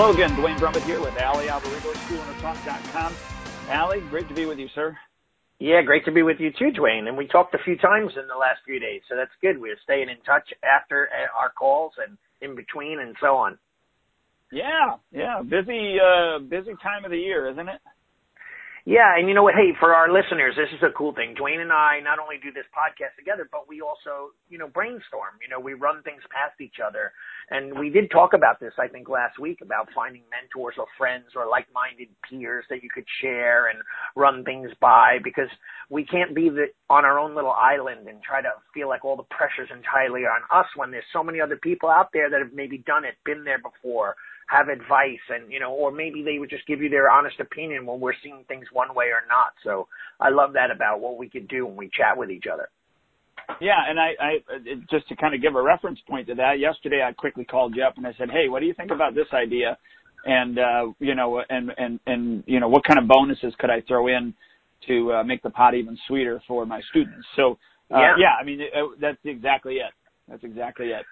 Hello again, Duane Brumitt here with Allie Alberigo, SchoolOwnerTalk.com. Allie, great to be with you, sir. Yeah, great to be with you too, Duane. And we talked a few times in the last few days, so that's good. We're staying in touch after uh, our calls and in between and so on. Yeah, yeah, busy, uh, busy time of the year, isn't it? Yeah, and you know what? Hey, for our listeners, this is a cool thing. Dwayne and I not only do this podcast together, but we also, you know, brainstorm. You know, we run things past each other. And we did talk about this, I think, last week about finding mentors or friends or like-minded peers that you could share and run things by because we can't be the, on our own little island and try to feel like all the pressure's entirely on us when there's so many other people out there that have maybe done it, been there before, have advice and, you know, or maybe they would just give you their honest opinion when we're seeing things one way or not. So I love that about what we could do when we chat with each other. Yeah, and I, I just to kind of give a reference point to that. Yesterday, I quickly called you up and I said, "Hey, what do you think about this idea?" And uh, you know, and and and you know, what kind of bonuses could I throw in to uh, make the pot even sweeter for my students? So, uh, yeah. yeah, I mean, it, it, that's exactly it. That's exactly it.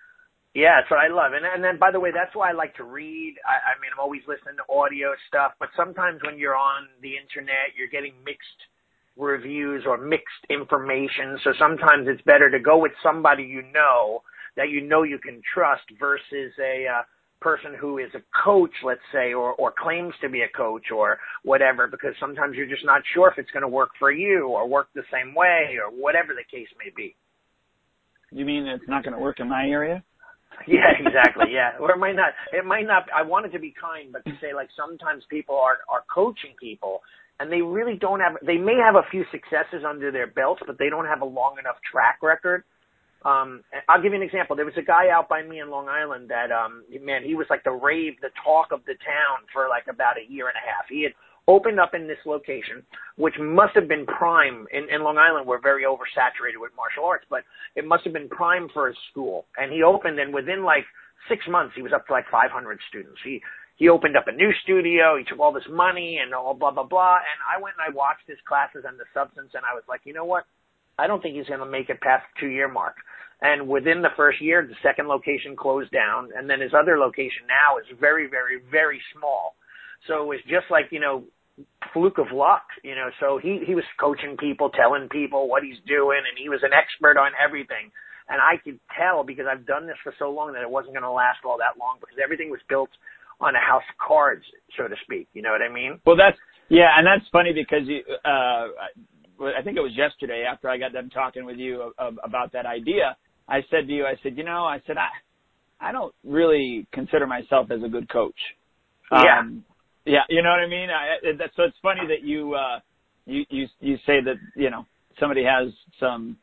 Yeah, that's what I love. And and then by the way, that's why I like to read. I, I mean, I'm always listening to audio stuff, but sometimes when you're on the internet, you're getting mixed reviews or mixed information. So sometimes it's better to go with somebody you know that you know you can trust versus a uh, person who is a coach, let's say, or or claims to be a coach or whatever, because sometimes you're just not sure if it's going to work for you or work the same way or whatever the case may be. You mean it's not going to work in my area? yeah, exactly. Yeah, or it might not. It might not. I wanted to be kind, but to say like sometimes people are are coaching people, and they really don't have. They may have a few successes under their belts, but they don't have a long enough track record. Um, I'll give you an example. There was a guy out by me in Long Island that, um, man, he was like the rave, the talk of the town for like about a year and a half. He had opened up in this location, which must have been prime in, in Long Island. We're very oversaturated with martial arts, but it must have been prime for a school. And he opened, and within like six months, he was up to like 500 students. He he opened up a new studio. He took all this money and all blah blah blah. And I went and I watched his classes and the substance, and I was like, you know what? I don't think he's going to make it past the two year mark. And within the first year, the second location closed down, and then his other location now is very, very, very small. So it was just like, you know, fluke of luck, you know. So he he was coaching people, telling people what he's doing, and he was an expert on everything. And I could tell because I've done this for so long that it wasn't going to last all that long because everything was built on a house of cards, so to speak. You know what I mean? Well, that's yeah, and that's funny because you. uh I think it was yesterday after I got done talking with you about that idea. I said to you, I said, you know, I said I, I don't really consider myself as a good coach. Yeah. Um, yeah, you know what I mean. I, that, so it's funny that you uh, you you you say that you know somebody has some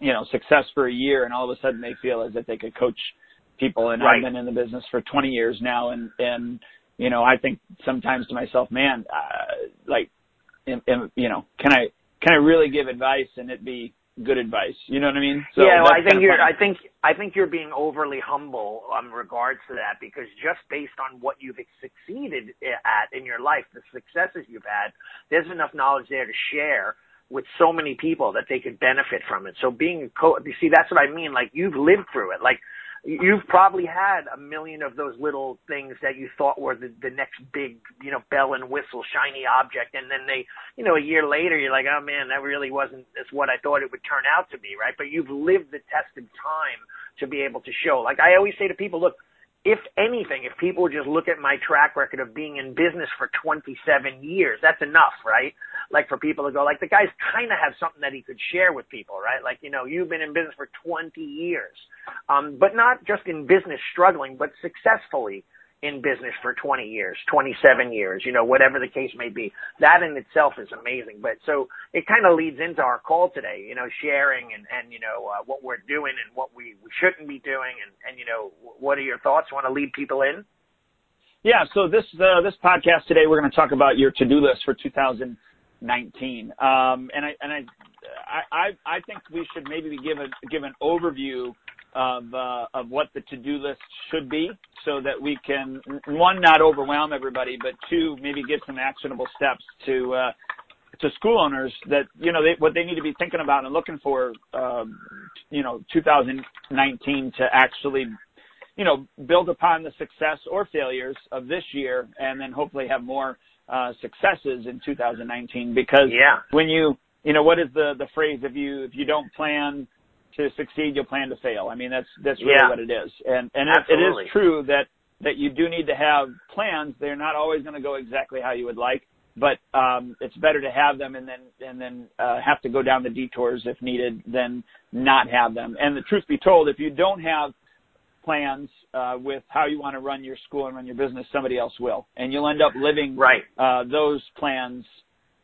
you know success for a year, and all of a sudden they feel as if they could coach people. And right. I've been in the business for 20 years now, and and you know I think sometimes to myself, man, uh, like, am, am, you know, can I can I really give advice and it be good advice. You know what I mean? So yeah, well, I think you're. Funny. I think I think you're being overly humble in regards to that because just based on what you've succeeded at in your life, the successes you've had, there's enough knowledge there to share with so many people that they could benefit from it. So being a coach, you see, that's what I mean. Like you've lived through it. Like you've probably had a million of those little things that you thought were the, the next big, you know, bell and whistle shiny object. And then they, you know, a year later, you're like, oh man, that really wasn't as what I thought it would turn out to be, right? But you've lived the test of time to be able to show. Like I always say to people, look, if anything, if people just look at my track record of being in business for 27 years, that's enough, right? Like for people to go, like the guy's kind of have something that he could share with people, right? Like, you know, you've been in business for 20 years, um, but not just in business struggling, but successfully in business for 20 years, 27 years, you know, whatever the case may be. That in itself is amazing. But so it kind of leads into our call today, you know, sharing and, and you know, uh, what we're doing and what we, we shouldn't be doing. And, and, you know, what are your thoughts? Want to lead people in? Yeah. So this, uh, this podcast today, we're going to talk about your to-do list for 2019. Um, and I, and I, I, I think we should maybe give a, give an overview of uh, of what the to-do list should be, so that we can one not overwhelm everybody, but two maybe give some actionable steps to uh, to school owners that you know what they need to be thinking about and looking for, um, you know, 2019 to actually you know, build upon the success or failures of this year and then hopefully have more uh, successes in 2019 because yeah. when you, you know, what is the, the phrase? If you, if you don't plan to succeed, you'll plan to fail. I mean, that's, that's really yeah. what it is. And, and it, it is true that, that you do need to have plans. They're not always going to go exactly how you would like but um, it's better to have them and then and then uh, have to go down the detours if needed than not have them. And the truth be told, if you don't have plans uh, with how you want to run your school and run your business, somebody else will, and you'll end up living right. uh, those plans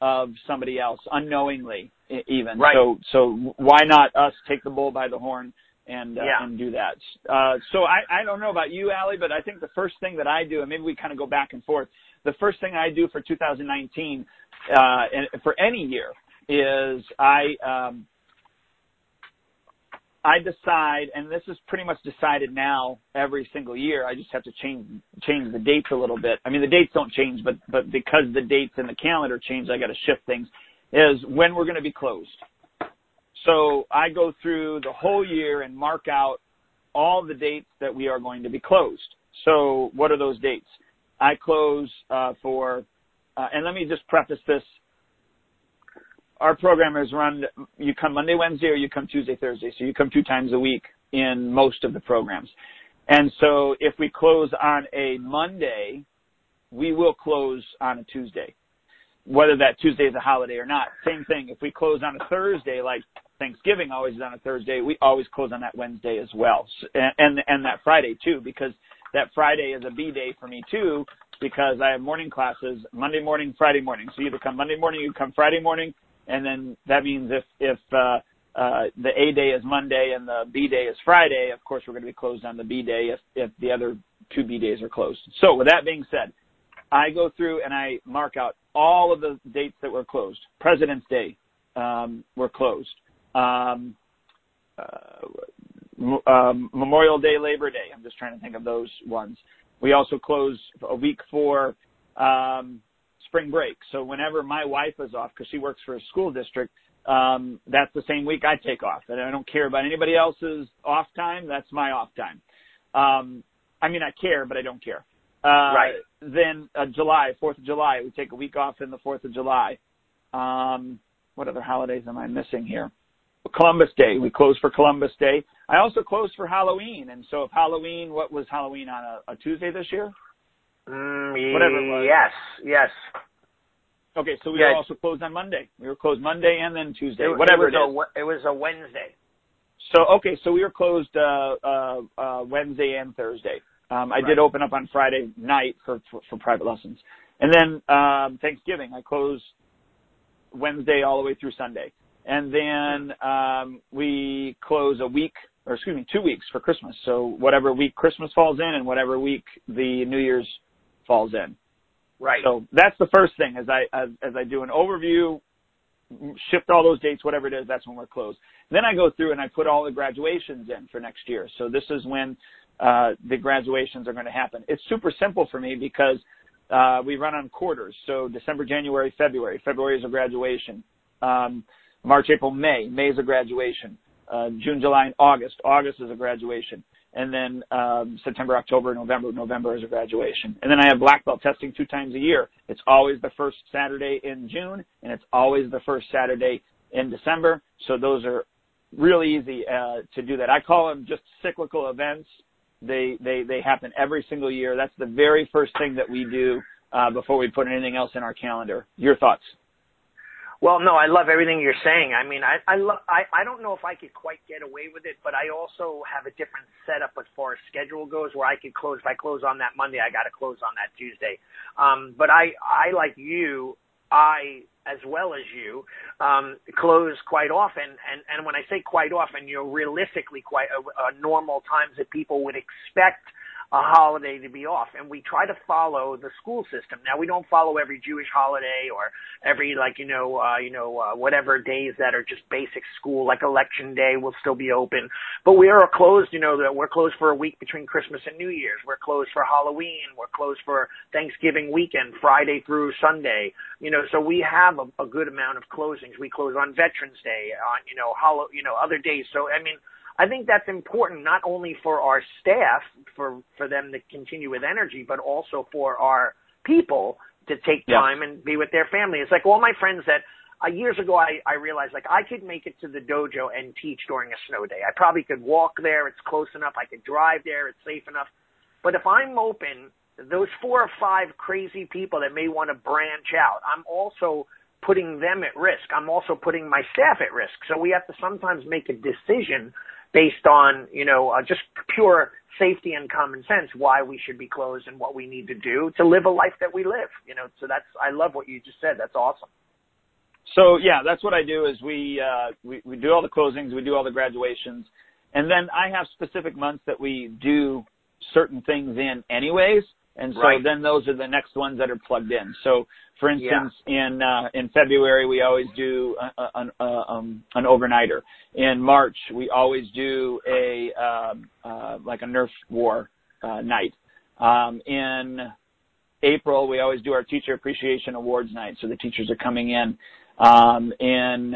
of somebody else unknowingly, even. Right. So so why not us take the bull by the horn? And uh, yeah. and do that. Uh, so I I don't know about you, Allie, but I think the first thing that I do, and maybe we kind of go back and forth the first thing I do for 2019, uh, and for any year, is I um, I decide, and this is pretty much decided now every single year. I just have to change change the dates a little bit. I mean, the dates don't change, but but because the dates in the calendar change, I got to shift things. Is when we're going to be closed. So I go through the whole year and mark out all the dates that we are going to be closed. So what are those dates? I close uh, for, uh, and let me just preface this. Our programmers run, you come Monday, Wednesday, or you come Tuesday, Thursday. So you come two times a week in most of the programs. And so if we close on a Monday, we will close on a Tuesday, whether that Tuesday is a holiday or not. Same thing. If we close on a Thursday, like Thanksgiving always is on a Thursday, we always close on that Wednesday as well, and and, and that Friday too, because that Friday is a B day for me too because I have morning classes Monday morning, Friday morning. So you either come Monday morning, you come Friday morning, and then that means if if uh, uh, the A day is Monday and the B day is Friday, of course we're going to be closed on the B day if if the other two B days are closed. So with that being said, I go through and I mark out all of the dates that were closed. President's Day um, were closed. Um, uh, um, Memorial Day, Labor Day. I'm just trying to think of those ones. We also close a week for um, spring break. So whenever my wife is off, because she works for a school district, um, that's the same week I take off, and I don't care about anybody else's off time. That's my off time. Um, I mean, I care, but I don't care. Uh, right. Then uh, July, Fourth of July, we take a week off in the Fourth of July. Um, what other holidays am I missing here? Columbus Day. We close for Columbus Day. I also closed for Halloween. And so if Halloween, what was Halloween on a, a Tuesday this year? Mm, Whatever. Yes, yes. Okay, so we were also closed on Monday. We were closed Monday and then Tuesday, it, whatever it, was it. A, it was a Wednesday. So okay, so we were closed uh, uh, uh, Wednesday and Thursday. Um, I right. did open up on Friday night for, for, for private lessons, and then um, Thanksgiving I closed Wednesday all the way through Sunday and then um, we close a week or excuse me two weeks for christmas so whatever week christmas falls in and whatever week the new year's falls in right so that's the first thing as i as, as i do an overview shift all those dates whatever it is that's when we're closed then i go through and i put all the graduations in for next year so this is when uh, the graduations are going to happen it's super simple for me because uh, we run on quarters so december january february february is a graduation um, March, April, May. May is a graduation. Uh, June, July, and August. August is a graduation. And then um, September, October, November. November is a graduation. And then I have black belt testing two times a year. It's always the first Saturday in June, and it's always the first Saturday in December. So those are really easy uh, to do that. I call them just cyclical events. They they they happen every single year. That's the very first thing that we do uh, before we put anything else in our calendar. Your thoughts? Well, no, I love everything you're saying. I mean, I I love I I don't know if I could quite get away with it, but I also have a different setup as far as schedule goes, where I could close. If I close on that Monday, I got to close on that Tuesday. Um, but I I like you, I as well as you um, close quite often, and and when I say quite often, you're realistically quite a, a normal times that people would expect a holiday to be off and we try to follow the school system. Now we don't follow every jewish holiday or every like you know uh you know uh, whatever days that are just basic school like election day will still be open. But we are closed you know that we're closed for a week between christmas and new year's. We're closed for halloween. We're closed for thanksgiving weekend friday through sunday. You know so we have a, a good amount of closings. We close on veterans day on you know hollow you know other days. So i mean I think that's important not only for our staff for for them to continue with energy, but also for our people to take Yeah. time and be with their family. It's like all my friends that uh, years ago I, I realized like I could make it to the dojo and teach during a snow day. I probably could walk there. It's close enough. I could drive there. It's safe enough. But if I'm open, those four or five crazy people that may want to branch out, I'm also putting them at risk. I'm also putting my staff at risk. So we have to sometimes make a decision based on, you know, uh, just pure safety and common sense why we should be closed and what we need to do to live a life that we live, you know. So that's I love what you just said. That's awesome. So yeah, that's what I do is we, uh, we, we do all the closings, we do all the graduations, and then I have specific months that we do certain things in anyways. And so Right. then those are the next ones that are plugged in. So for instance, in, uh, in February, we always do a, a, an, uh, um, an overnighter. In March, we always do a, um uh, like a Nerf war, uh, night. Um, in April, we always do our teacher appreciation awards night. So the teachers are coming in. Um, in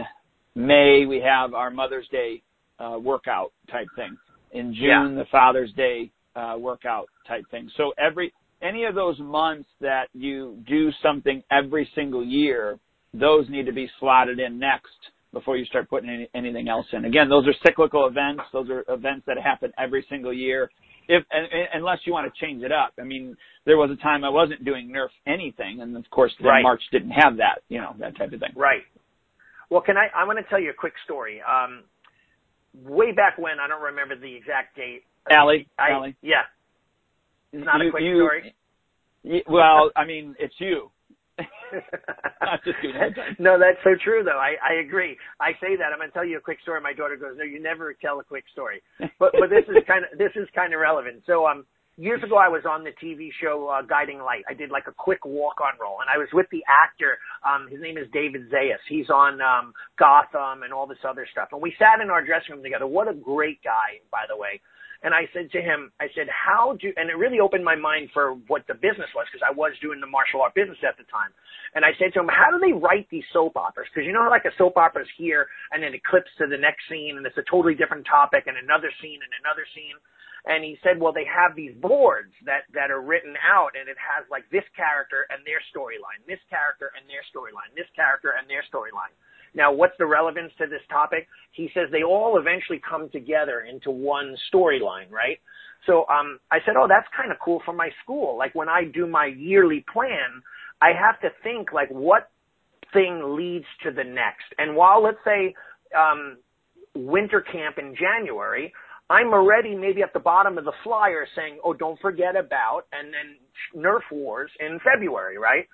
May, we have our Mother's Day uh, workout type thing. In June, the Father's Day uh, workout type thing. Any of those months that you do something every single year, those need to be slotted in next before you start putting any, anything else in. Again, those are cyclical events. Those are events that happen every single year. If and, and- unless you want to change it up. I mean, there was a time I wasn't doing Nerf anything, and of course, then Right. March didn't have that. You know, that type of thing. Right. Well, can I? I want to tell you a quick story. Um, way back when, I don't remember the exact date. Allie, I, Allie, yeah, it's not you- a quick you- story. y- well, I mean, it's you. Not just you a hard time. no, that's so true though. I, I agree. I say that. I'm gonna tell you a quick story. My daughter goes, No, you never tell a quick story. But but this is kind of this is kind of relevant. So um years ago I was on the TV show uh, Guiding Light. I did like a quick walk on role and I was with the actor. Um his name is David Zayas. He's on um Gotham and all this other stuff. And we sat in our dressing room together. What a great guy, by the way. And I said to him, I said, how do, and it really opened my mind for what the business was because I was doing the martial art business at the time. And I said to him, how do they write these soap operas? Because you know how like a soap opera is here and then it clips to the next scene and it's a totally different topic and another scene and another scene. And he said, well, they have these boards that, that are written out and it has like this character and their storyline, this character and their storyline, this character and their storyline. Now, what's the relevance to this topic? He says they all eventually come together into one storyline, right? So um, I said, oh, that's kind of cool for my school. Like when I do my yearly plan, I have to think like what thing leads to the next. And while let's say um, winter camp in January, I'm already maybe at the bottom of the flyer saying, oh, don't forget about, and then Nerf Wars in February, right?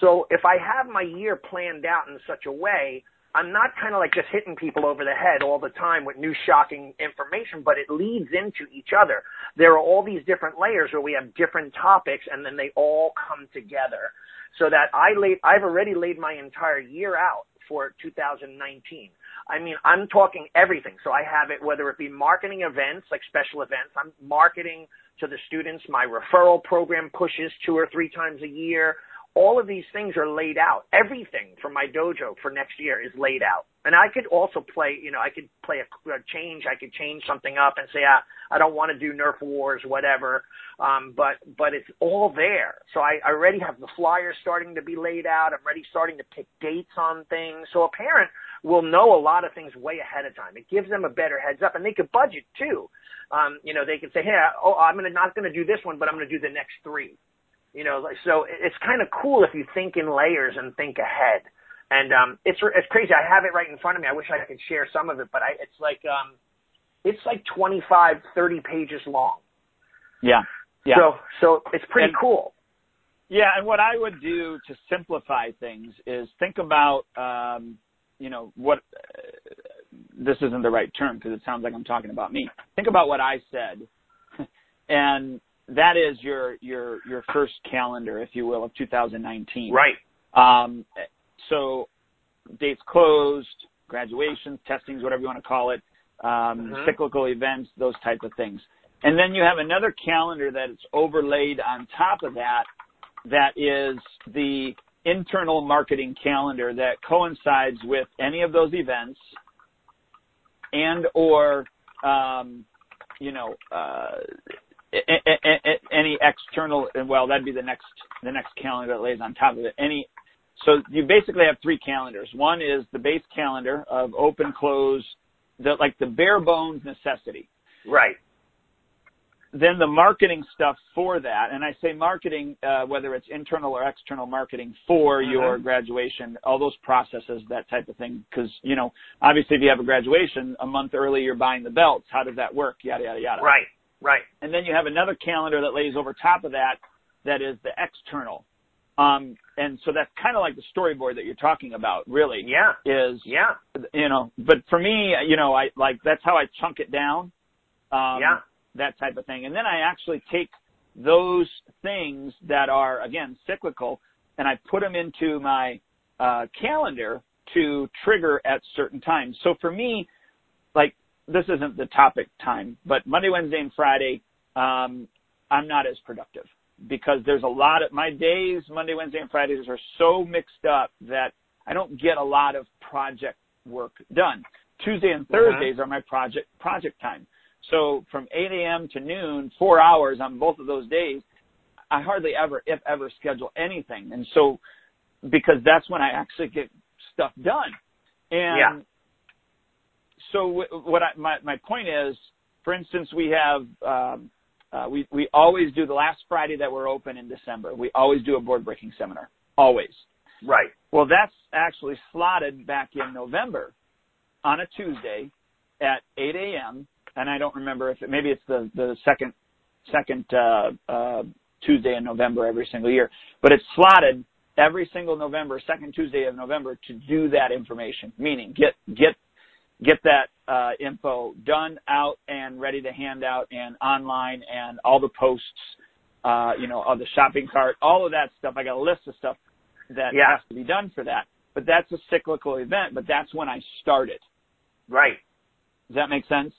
So if I have my year planned out in such a way, I'm not kind of like just hitting people over the head all the time with new shocking information, but it leads into each other. There are all these different layers where we have different topics and then they all come together so that I laid, I've already laid my entire year out for 2019. I mean, I'm talking everything. So I have it, whether it be marketing events, like special events, I'm marketing to the students. My referral program pushes two or three times a year. All of these things are laid out. Everything from my dojo for next year is laid out. And I could also play, you know, I could play a, a change. I could change something up and say, ah, I don't want to do Nerf Wars, whatever. Um, but, but it's all there. So I, I already have the flyers starting to be laid out. I'm already starting to pick dates on things. So a parent will know a lot of things way ahead of time. It gives them a better heads up and they could budget too. Um, you know, they could say, Hey, oh, I'm to not going to do this one, but I'm going to do the next three. You know, like, so it's kind of cool if you think in layers and think ahead. And um, it's it's crazy. I have it right in front of me. I wish I could share some of it, but I, it's like um, it's like 25, 30 pages long. Yeah. Yeah. So so it's pretty And- cool. Yeah, and what I would do to simplify things is think about, um, you know, what uh, this isn't the right term because it sounds like I'm talking about me. Think about what I said, and that is your your your first calendar, if you will, of 2019. Right. Um, so dates closed, graduations, testings, whatever you want to call it, um, Mhm. cyclical events, those type of things. And then you have another calendar that is overlaid on top of that, that is the internal marketing calendar that coincides with any of those events and or um, you know, uh, any external, well, that'd be the next, the next calendar that lays on top of it. Any, so you basically have three calendars. One is the base calendar of open, close, the, like the bare bones necessity. Right then the marketing stuff for that, and I say marketing, uh, whether it's internal or external marketing for mm-hmm. your graduation, all those processes, that type of thing. Because you know, obviously, if you have a graduation a month early, you're buying the belts. How does that work? Yada yada yada. Right, right. And then you have another calendar that lays over top of that, that is the external. Um, and so that's kind of like the storyboard that you're talking about, really. Yeah. Is yeah. You know, but for me, you know, I like that's how I chunk it down. Um, yeah that type of thing. And then I actually take those things that are again cyclical and I put them into my uh, calendar to trigger at certain times. So for me, like this isn't the topic time, but Monday, Wednesday, and Friday, um, I'm not as productive because there's a lot of my days, Monday, Wednesday, and Fridays are so mixed up that I don't get a lot of project work done. Tuesday and uh-huh. Thursdays uh-huh. are my project project time. So from 8 a.m. to noon, four hours on both of those days, I hardly ever, if ever, schedule anything. And so, because that's when I actually get stuff done. And yeah. So what I, my, my point is, for instance, we have, um, uh, we, we always do the last Friday that we're open in December. We always do a board breaking seminar. Always. Right. Well, that's actually slotted back in November on a Tuesday at 8 a.m and I don't remember if it, maybe it's the the second second uh, uh, Tuesday in November every single year, but it's slotted every single November, second Tuesday of November, to do that information. Meaning, get get get that uh, info done, out, and ready to hand out, and online, and all the posts, uh, you know, of the shopping cart, all of that stuff. I got a list of stuff that yeah. has to be done for that. But that's a cyclical event. But that's when I started. Right. Does that make sense?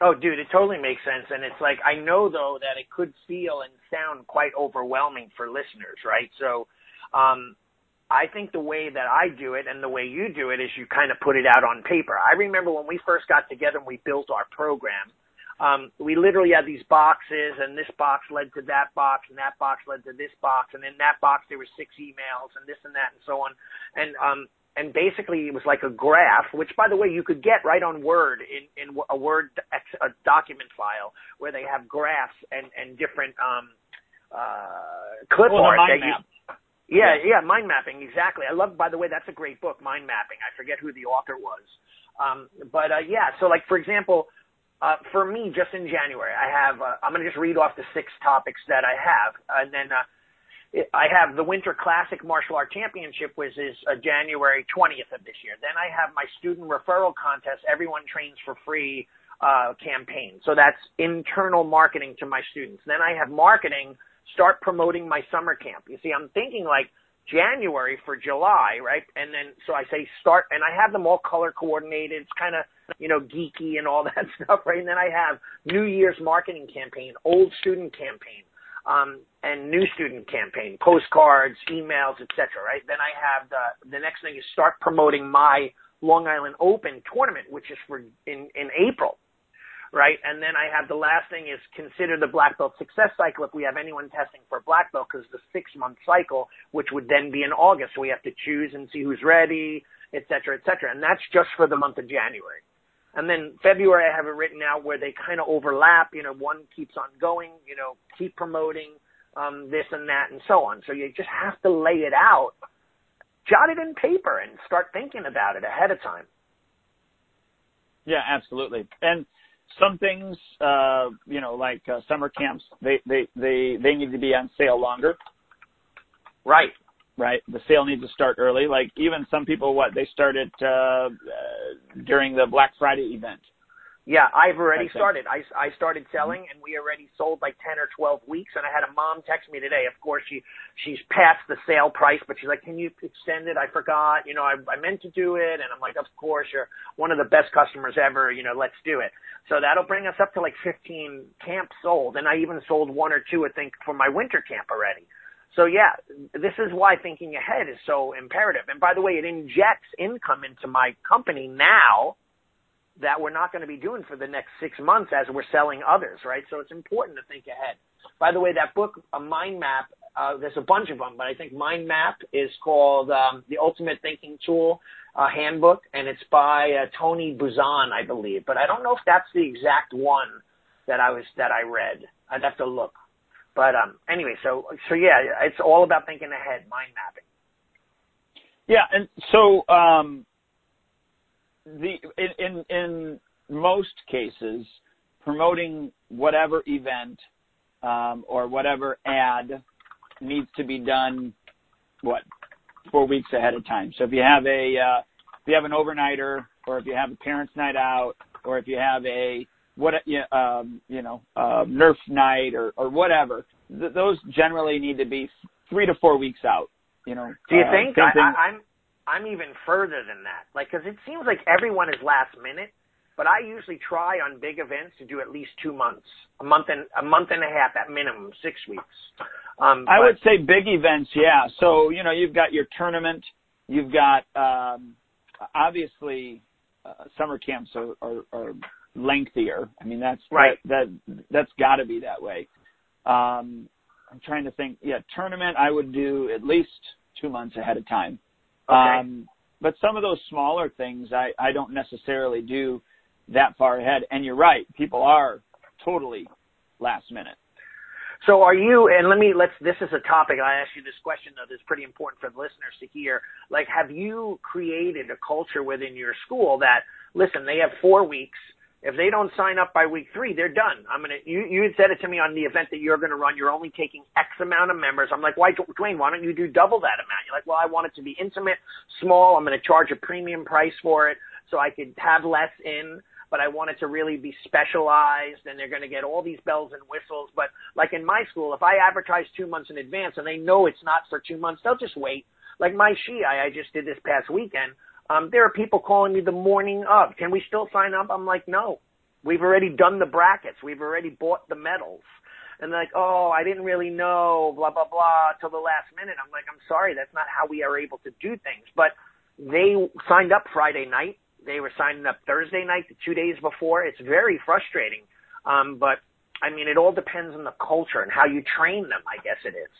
Oh, dude, it totally makes sense. And it's like, I know though that it could feel and sound quite overwhelming for listeners, right? So, um, I think the way that I do it and the way you do it is you kind of put it out on paper. I remember when we first got together and we built our program, um, we literally had these boxes and this box led to that box and that box led to this box and in that box there were six emails and this and that and so on. And, um, and basically it was like a graph, which by the way you could get right on Word in, in a Word a document file where they have graphs and and different um uh clip well, art that you. Yeah, yeah, mind mapping exactly. I love. By the way, that's a great book, Mind Mapping. I forget who the author was, um, but uh, yeah. So like for example, uh, for me, just in January, I have. Uh, I'm going to just read off the six topics that I have, and then uh, I have the Winter Classic Martial Art Championship, which is uh, January 20th of this year. Then I have my student referral contest, Everyone Trains for Free uh, campaign. So that's internal marketing to my students. Then I have marketing, start promoting my summer camp. You see, I'm thinking like January for July, right? And then, so I say start, and I have them all color coordinated. It's kind of, you know, geeky and all that stuff, right? And then I have New Year's marketing campaign, old student campaign um, and new student campaign, postcards, emails, etc. Right? Then I have the the next thing is start promoting my Long Island Open tournament, which is for in in April, right? And then I have the last thing is consider the black belt success cycle if we have anyone testing for black belt because the six month cycle, which would then be in August, we have to choose and see who's ready, et cetera, et cetera. And that's just for the month of January. And then February, I have it written out where they kind of overlap. You know, one keeps on going. You know, keep promoting um, this and that and so on. So you just have to lay it out, jot it in paper, and start thinking about it ahead of time. Yeah, absolutely. And some things, uh, you know, like uh, summer camps, they, they, they, they need to be on sale longer. Right right? The sale needs to start early. Like even some people, what they started uh, uh, during the Black Friday event. Yeah, I've already started. I, I started selling, and we already sold like ten or twelve weeks. And I had a mom text me today. Of course, she she's past the sale price, but she's like, "Can you extend it?" I forgot. You know, I, I meant to do it, and I'm like, "Of course, you're one of the best customers ever. You know, let's do it." So that'll bring us up to like 15 camps sold, and I even sold one or two, I think, for my winter camp already. So yeah, this is why thinking ahead is so imperative. And by the way, it injects income into my company now that we're not going to be doing for the next six months as we're selling others, right? So it's important to think ahead. By the way, that book, a mind map, uh, there's a bunch of them, but I think Mind Map is called um, the Ultimate Thinking Tool uh, Handbook, and it's by uh, Tony Buzan, I believe. But I don't know if that's the exact one that I was that I read. I'd have to look. But um, anyway, so so yeah, it's all about thinking ahead, mind mapping. Yeah, and so um, in, in in most cases, promoting whatever event um, or whatever ad needs to be done what four weeks ahead of time. So if you have a uh, if you have an overnighter, or if you have a parents' night out, or if you have a what um, you know uh, Nerf night or or whatever, th- those generally need to be three to four weeks out. You know. Do you uh, think I, I, I'm even further than that? Like, because it seems like everyone is last minute, but I usually try on big events to do at least two months, a month and a month and a half at minimum, six weeks. Um, I would say big events, yeah. So you know, you've got your tournament, you've got um, obviously uh, summer camps are, are, are lengthier. I mean, that's right. That, that that's got to be that way. Um, I'm trying to think. Yeah, tournament I would do at least two months ahead of time. Okay. Um, but some of those smaller things I, I don't necessarily do that far ahead. And you're right, people are totally last minute. So are you, and let me, let's, this is a topic, I asked you this question though, that's pretty important for the listeners to hear. Like, have you created a culture within your school that, listen, they have four weeks. If they don't sign up by week three, they're done. I'm gonna. You you said it to me on the event that you're gonna run. You're only taking X amount of members. I'm like, why, Duane? Why don't you do double that amount? You're like, well, I want it to be intimate, small. I'm gonna charge a premium price for it so I could have less in but I want it to really be specialized and they're going to get all these bells and whistles. But like in my school, if I advertise two months in advance and they know it's not for two months, they'll just wait. Like my Shiai I just did this past weekend. Um, there are people calling me the morning of. Can we still sign up? I'm like, no. We've already done the brackets. We've already bought the medals. And they're like, oh, I didn't really know, blah, blah, blah, till the last minute. I'm like, I'm sorry, that's not how we are able to do things. But they signed up Friday night they were signing up Thursday night, the two days before. It's very frustrating. Um, but I mean, it all depends on the culture and how you train them. I guess it is.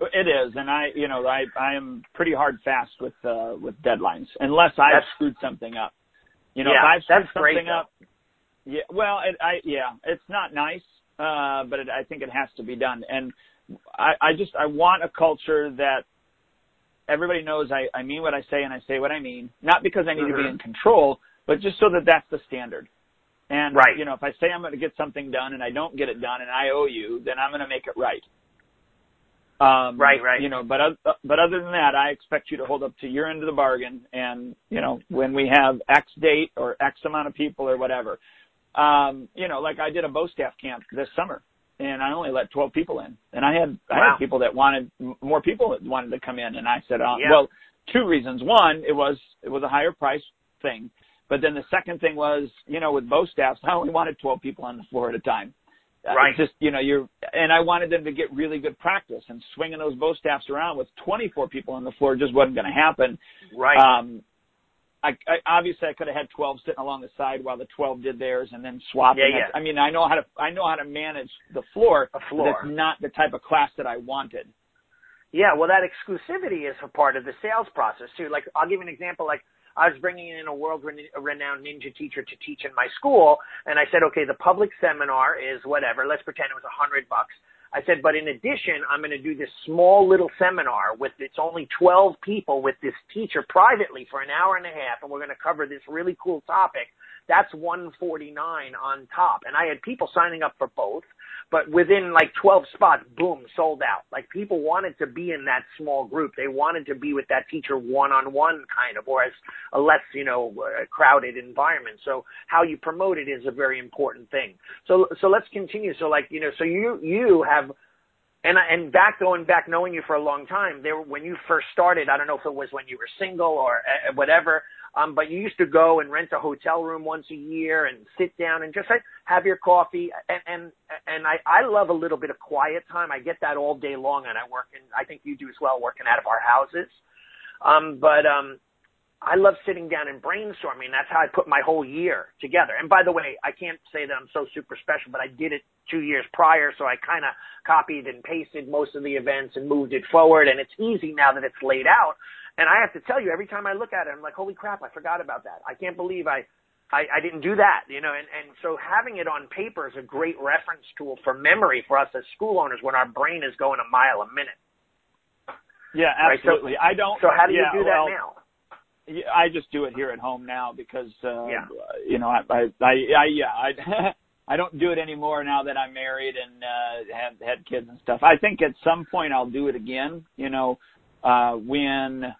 It is, and I, you know, I I am pretty hard fast with uh with deadlines unless I've screwed something up. You know, yeah, if I've screwed something great, up. Yeah, well, it, I yeah, it's not nice, uh, but it, I think it has to be done. And I I just I want a culture that everybody knows I, I mean what I say and I say what I mean, not because I need mm-hmm. to be in control, but just so that that's the standard. And, right. you know, if I say I'm going to get something done and I don't get it done and I owe you, then I'm going to make it right. Um, right, right. You know, but uh, but other than that, I expect you to hold up to your end of the bargain. And you know, when we have X date or X amount of people or whatever, um, you know, like I did a bow staff camp this summer, and I only let 12 people in. And I had wow. I had people that wanted more people that wanted to come in, and I said, uh, yeah. well, two reasons. One, it was it was a higher price thing, but then the second thing was, you know, with bow staffs, I only wanted 12 people on the floor at a time. Uh, right. Uh, just you know, you're and I wanted them to get really good practice, and swinging those bow staffs around with 24 people on the floor just wasn't going to happen. Right. Um, I, I obviously I could have had 12 sitting along the side while the 12 did theirs and then swapping. Yeah, yeah. I mean, I know how to I know how to manage the floor. A floor. But it's not the type of class that I wanted. Yeah, well, that exclusivity is a part of the sales process too. Like, I'll give you an example. Like, I was bringing in a world-renowned ninja teacher to teach in my school, and I said, okay, the public seminar is whatever. Let's pretend it was a hundred bucks. I said, but in addition, I'm going to do this small little seminar with it's only 12 people with this teacher privately for an hour and a half, and we're going to cover this really cool topic. That's 149 on top. And I had people signing up for both, but within like 12 spots, boom, sold out. Like people wanted to be in that small group. They wanted to be with that teacher one on one kind of, or as a less, you know, crowded environment. So how you promote it is a very important thing. So, so let's continue. So like, you know, so you, you have and and back going back knowing you for a long time there when you first started i don't know if it was when you were single or uh, whatever um, but you used to go and rent a hotel room once a year and sit down and just like, have your coffee. And, and, and I, I love a little bit of quiet time. I get that all day long and I work and I think you do as well working out of our houses. Um, but, um, I love sitting down and brainstorming. That's how I put my whole year together. And by the way, I can't say that I'm so super special, but I did it two years prior, so I kind of copied and pasted most of the events and moved it forward. And it's easy now that it's laid out. And I have to tell you, every time I look at it, I'm like, holy crap, I forgot about that. I can't believe I, I, I didn't do that, you know, and, and so having it on paper is a great reference tool for memory for us as school owners when our brain is going a mile a minute. Yeah, absolutely. Right? So, I don't. So how do you yeah, do that well, now? I just do it here at home now because uh Yeah. you know I I I, I yeah I I don't do it anymore now that I'm married and uh have had kids and stuff. I think at some point I'll do it again, you know, uh when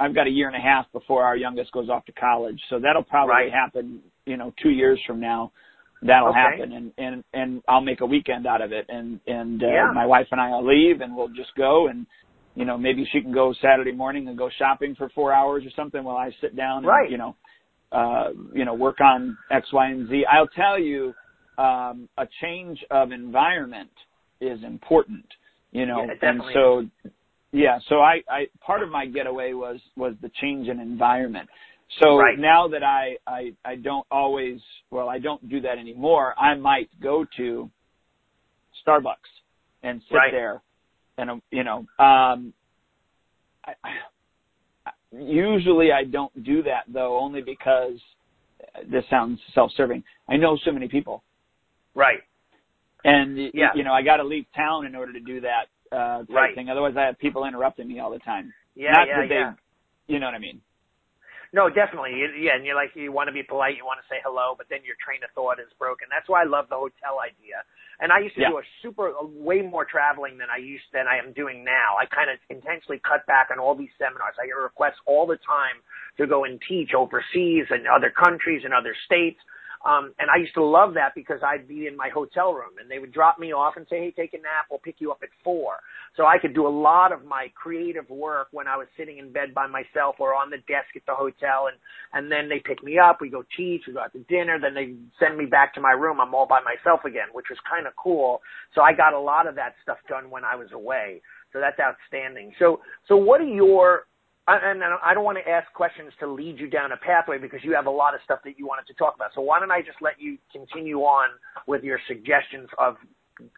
I've got a year and a half before our youngest goes off to college. So that'll probably Right. happen, you know, 2 years from now. That'll Okay. happen and and and I'll make a weekend out of it and and uh, Yeah. my wife and I'll leave and we'll just go and you know, maybe she can go Saturday morning and go shopping for four hours or something while I sit down and, Right. you know, uh, you know, work on X, Y, and Z. I'll tell you, um, a change of environment is important, you know, Yeah, and so, yeah, so I, I, part of my getaway was, was the change in environment. So Right. now that I, I, I don't always, well, I don't do that anymore, I might go to Starbucks and sit Right. there and um, you know um I, I- usually i don't do that though only because uh, this sounds self-serving i know so many people Right. and Yeah. you know i got to leave town in order to do that uh Right. thing otherwise i have people interrupting me all the time Yeah, Not yeah, they, yeah. you know what i mean No, definitely. Yeah, and you're like you want to be polite, you want to say hello, but then your train of thought is broken. That's why I love the hotel idea. And I used to Yeah. do a super, a way more traveling than I used than I am doing now. I kind of intentionally cut back on all these seminars. I get requests all the time to go and teach overseas and other countries and other states. Um, and I used to love that because I'd be in my hotel room and they would drop me off and say, Hey, take a nap. We'll pick you up at four. So I could do a lot of my creative work when I was sitting in bed by myself or on the desk at the hotel. And, and then they pick me up. We go teach. We go out to dinner. Then they send me back to my room. I'm all by myself again, which was kind of cool. So I got a lot of that stuff done when I was away. So that's outstanding. So, so what are your, and I don't want to ask questions to lead you down a pathway because you have a lot of stuff that you wanted to talk about. So why don't I just let you continue on with your suggestions of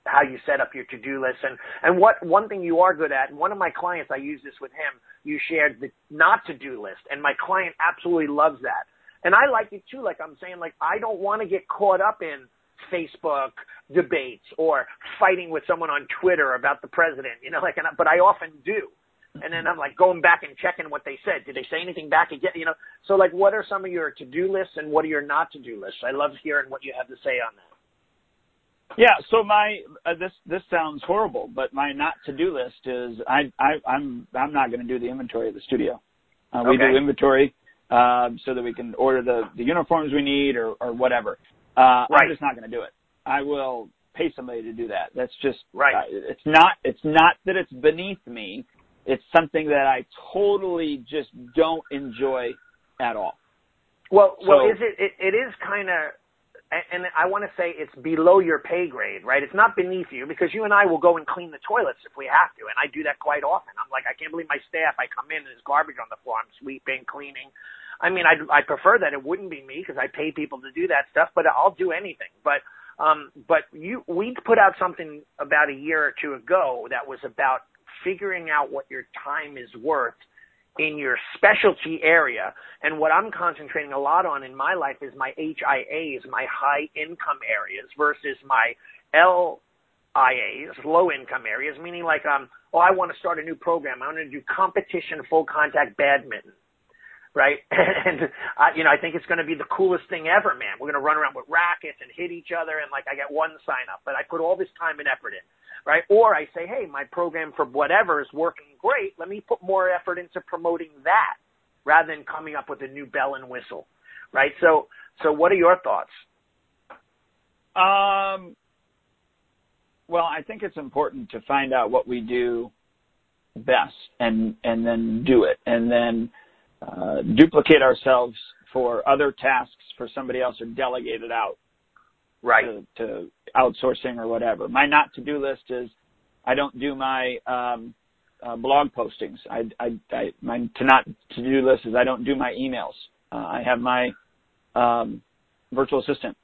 how you set up your to-do list and and what one thing you are good at one of my clients I use this with him you shared the not to-do list and my client absolutely loves that and I like it too like I'm saying like I don't want to get caught up in Facebook debates or fighting with someone on Twitter about the president you know like and, but I often do and then I'm like going back and checking what they said. Did they say anything back again? You know, so like, what are some of your to-do lists and what are your not to-do lists? I love hearing what you have to say on that. Yeah, so my uh, this this sounds horrible, but my not to do list is I I I'm I'm not going to do the inventory of the studio. Uh, We Okay. do inventory um, so that we can order the the uniforms we need or or whatever. Uh, Right. I'm just not going to do it. I will pay somebody to do that. That's just Right. uh, it's not it's not that it's beneath me. It's something that I totally just don't enjoy at all. Well, well, is it? It, it is kind of, and I want to say it's below your pay grade, right? It's not beneath you because you and I will go and clean the toilets if we have to, and I do that quite often. I'm like, I can't believe my staff. I come in and there's garbage on the floor. I'm sweeping, cleaning. I mean, I I prefer that it wouldn't be me because I pay people to do that stuff, but I'll do anything. But um, but you we put out something about a year or two ago that was about figuring out what your time is worth in your specialty area. And what I'm concentrating a lot on in my life is my HIAs, my high income areas versus my LIAs, low income areas, meaning like, um, oh, I want to start a new program. I want to do competition full contact badminton. Right. And, uh, you know, I think it's going to be the coolest thing ever, man. We're going to run around with rackets and hit each other. And like, I get one sign up, but I put all this time and effort in right? Or I say, hey, my program for whatever is working great. Let me put more effort into promoting that rather than coming up with a new bell and whistle, right? So, so what are your thoughts? Um, well, I think it's important to find out what we do best and and then do it and then uh, duplicate ourselves for other tasks for somebody else or delegate it out Right. to, to outsourcing or whatever. My not to do list is I don't do my um, uh, blog postings. I, I, I, my to not to do list is I don't do my emails. Uh, I have my um, virtual assistant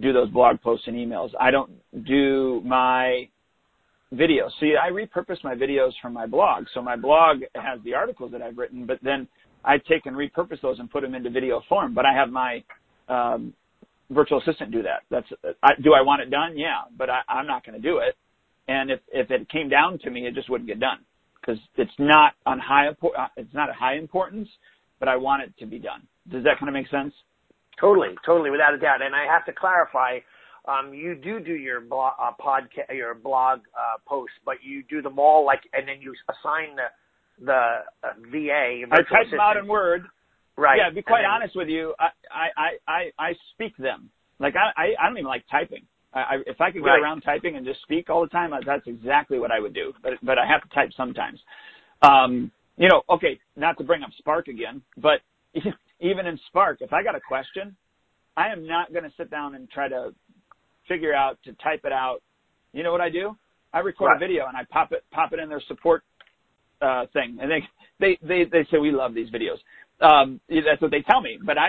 do those blog posts and emails. I don't do my videos. See, I repurpose my videos from my blog. So my blog has the articles that I've written, but then I take and repurpose those and put them into video form. But I have my um, virtual assistant do that. That's I, do I want it done? Yeah, but I, I'm not going to do it. And if if it came down to me, it just wouldn't get done because it's not on high uh, it's not a high importance, but I want it to be done. Does that kind of make sense? Totally, totally, without a doubt. And I have to clarify, um, you do do your blog, uh, podcast, your blog uh, posts, but you do them all like, and then you assign the the uh, VA. I type them out in Word. Right. Yeah. To be quite then, honest with you, I, I I I speak them. Like I I, I don't even like typing. I, I, if I could get right. around typing and just speak all the time, that's exactly what I would do. But but I have to type sometimes. Um, you know, okay, not to bring up Spark again, but even in Spark, if I got a question, I am not going to sit down and try to figure out to type it out. You know what I do? I record right. a video and I pop it pop it in their support uh, thing, and they they they they say we love these videos. Um, that's what they tell me, but I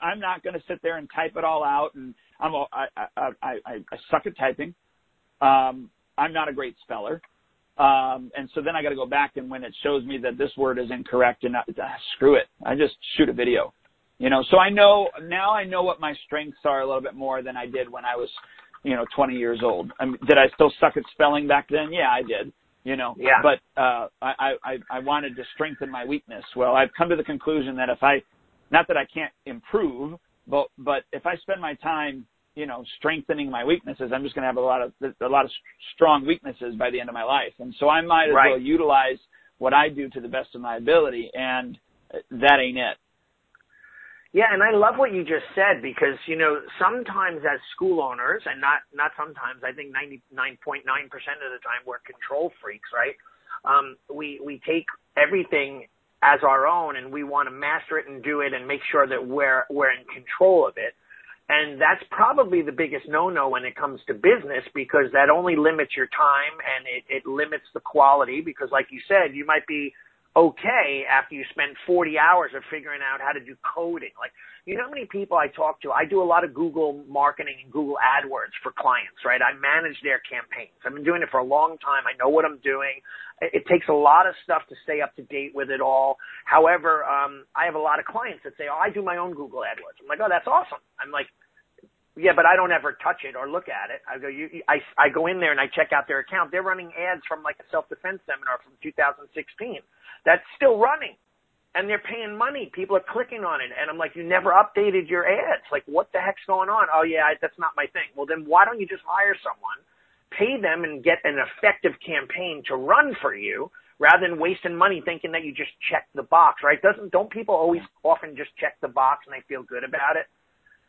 I'm not going to sit there and type it all out, and I'm a, I, I I I suck at typing. Um, I'm not a great speller. Um, and so then I got to go back and when it shows me that this word is incorrect and uh, screw it, I just shoot a video. You know, so I know now I know what my strengths are a little bit more than I did when I was, you know, 20 years old. I mean, did I still suck at spelling back then? Yeah, I did. You know, yeah. but uh, I, I I wanted to strengthen my weakness. Well, I've come to the conclusion that if I, not that I can't improve, but but if I spend my time you know, strengthening my weaknesses, I'm just going to have a lot of a lot of strong weaknesses by the end of my life, and so I might as right. well utilize what I do to the best of my ability, and that ain't it. Yeah, and I love what you just said because you know sometimes as school owners, and not not sometimes, I think 99.9% of the time we're control freaks, right? Um, we we take everything as our own, and we want to master it and do it, and make sure that we're we're in control of it. And that's probably the biggest no-no when it comes to business because that only limits your time and it, it limits the quality because like you said, you might be okay after you spend 40 hours of figuring out how to do coding. Like, you know how many people I talk to? I do a lot of Google marketing and Google AdWords for clients, right? I manage their campaigns. I've been doing it for a long time. I know what I'm doing. It takes a lot of stuff to stay up to date with it all. However, um, I have a lot of clients that say, "Oh, I do my own Google AdWords." I'm like, "Oh, that's awesome." I'm like, yeah, but I don't ever touch it or look at it. I go, you, I, I go in there and I check out their account. They're running ads from like a self-defense seminar from 2016. That's still running. And they're paying money. People are clicking on it. And I'm like, you never updated your ads. Like, what the heck's going on? Oh yeah, I, that's not my thing. Well, then why don't you just hire someone, pay them and get an effective campaign to run for you rather than wasting money thinking that you just check the box, right? Doesn't, don't people always often just check the box and they feel good about it?